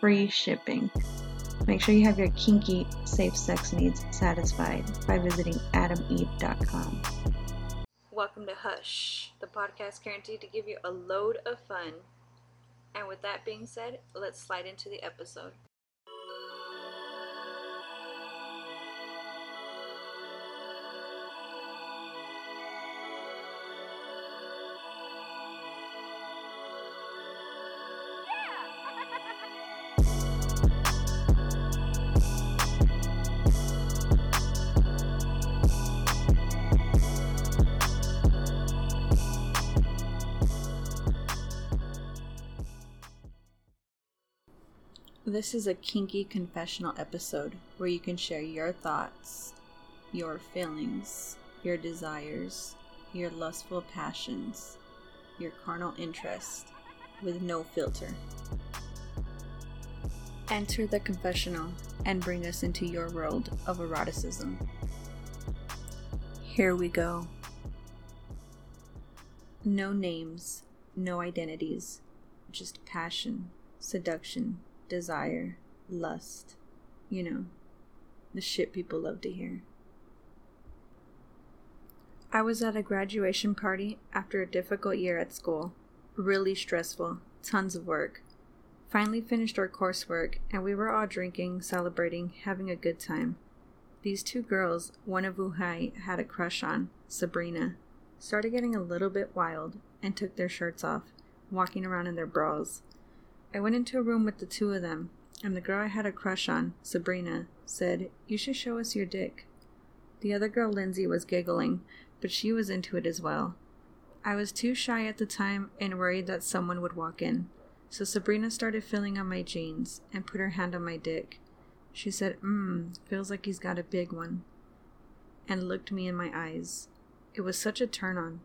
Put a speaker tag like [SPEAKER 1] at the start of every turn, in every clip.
[SPEAKER 1] Free shipping. Make sure you have your kinky, safe sex needs satisfied by visiting adameve.com.
[SPEAKER 2] Welcome to Hush, the podcast guaranteed to give you a load of fun. And with that being said, let's slide into the episode. This is a kinky confessional episode where you can share your thoughts, your feelings, your desires, your lustful passions, your carnal interest with no filter. Enter the confessional and bring us into your world of eroticism. Here we go. No names, no identities, just passion, seduction, desire, lust. You know, the shit people love to hear. I was at a graduation party after a difficult year at school. Really stressful, tons of work. Finally finished our coursework, and we were all drinking, celebrating, having a good time. These two girls, one of whom I had a crush on, Sabrina, started getting a little bit wild and took their shirts off, walking around in their bras. I went into a room with the two of them, and the girl I had a crush on, Sabrina, said, You should show us your dick. The other girl, Lindsay, was giggling, but she was into it as well. I was too shy at the time and worried that someone would walk in, so Sabrina started feeling on my jeans and put her hand on my dick. She said, Mmm, feels like he's got a big one, and looked me in my eyes. It was such a turn on.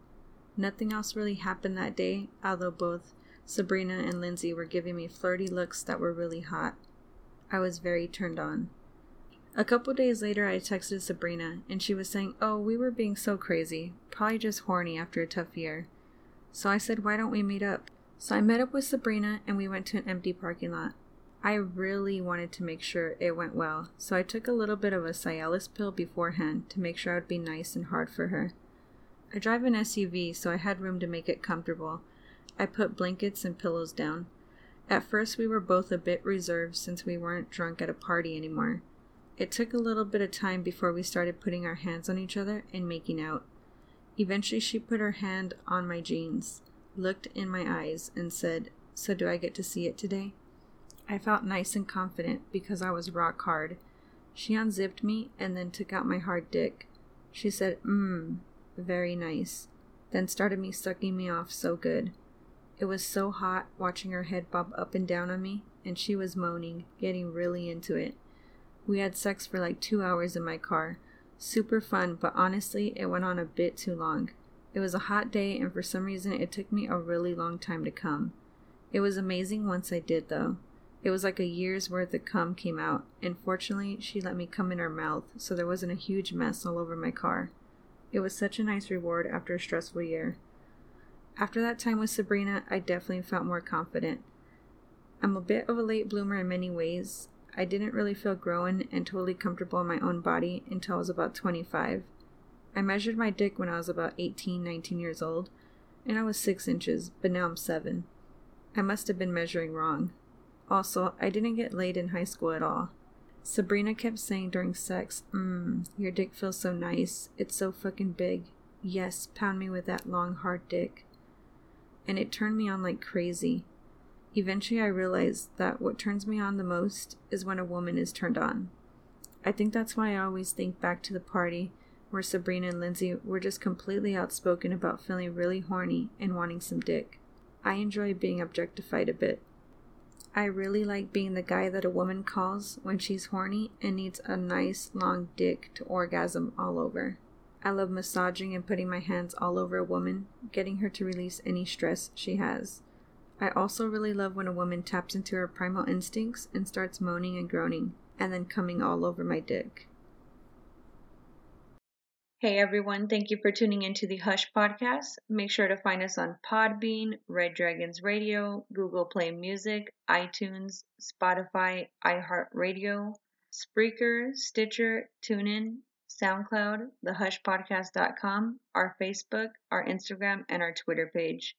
[SPEAKER 2] Nothing else really happened that day, although both Sabrina and Lindsay were giving me flirty looks that were really hot. I was very turned on. A couple days later, I texted Sabrina, and she was saying, Oh, we were being so crazy, probably just horny after a tough year. So I said, Why don't we meet up? So I met up with Sabrina, and we went to an empty parking lot. I really wanted to make sure it went well, so I took a little bit of a Cialis pill beforehand to make sure I would be nice and hard for her. I drive an SUV, so I had room to make it comfortable, I put blankets and pillows down. At first, we were both a bit reserved since we weren't drunk at a party anymore. It took a little bit of time before we started putting our hands on each other and making out. Eventually, she put her hand on my jeans, looked in my eyes, and said, So do I get to see it today? I felt nice and confident because I was rock hard. She unzipped me and then took out my hard dick. She said, Mmm, very nice, then started me sucking me off so good. It was so hot watching her head bob up and down on me, and she was moaning, getting really into it. We had sex for like two hours in my car. Super fun, but honestly, it went on a bit too long. It was a hot day, and for some reason, it took me a really long time to come. It was amazing once I did, though. It was like a year's worth of cum came out, and fortunately, she let me come in her mouth, so there wasn't a huge mess all over my car. It was such a nice reward after a stressful year. After that time with Sabrina, I definitely felt more confident. I'm a bit of a late bloomer in many ways. I didn't really feel grown and totally comfortable in my own body until I was about 25. I measured my dick when I was about 18, 19 years old, and I was 6 inches, but now I'm 7. I must have been measuring wrong. Also, I didn't get laid in high school at all. Sabrina kept saying during sex, Mmm, your dick feels so nice. It's so fucking big. Yes, pound me with that long, hard dick and it turned me on like crazy. Eventually, I realized that what turns me on the most is when a woman is turned on. I think that's why I always think back to the party where Sabrina and Lindsay were just completely outspoken about feeling really horny and wanting some dick. I enjoy being objectified a bit. I really like being the guy that a woman calls when she's horny and needs a nice long dick to orgasm all over. I love massaging and putting my hands all over a woman, getting her to release any stress she has. I also really love when a woman taps into her primal instincts and starts moaning and groaning, and then coming all over my dick.
[SPEAKER 1] Hey everyone, thank you for tuning into the Hush podcast. Make sure to find us on Podbean, Red Dragons Radio, Google Play Music, iTunes, Spotify, iHeartRadio, Spreaker, Stitcher, TuneIn, SoundCloud, thehushpodcast.com, our Facebook, our Instagram, and our Twitter page.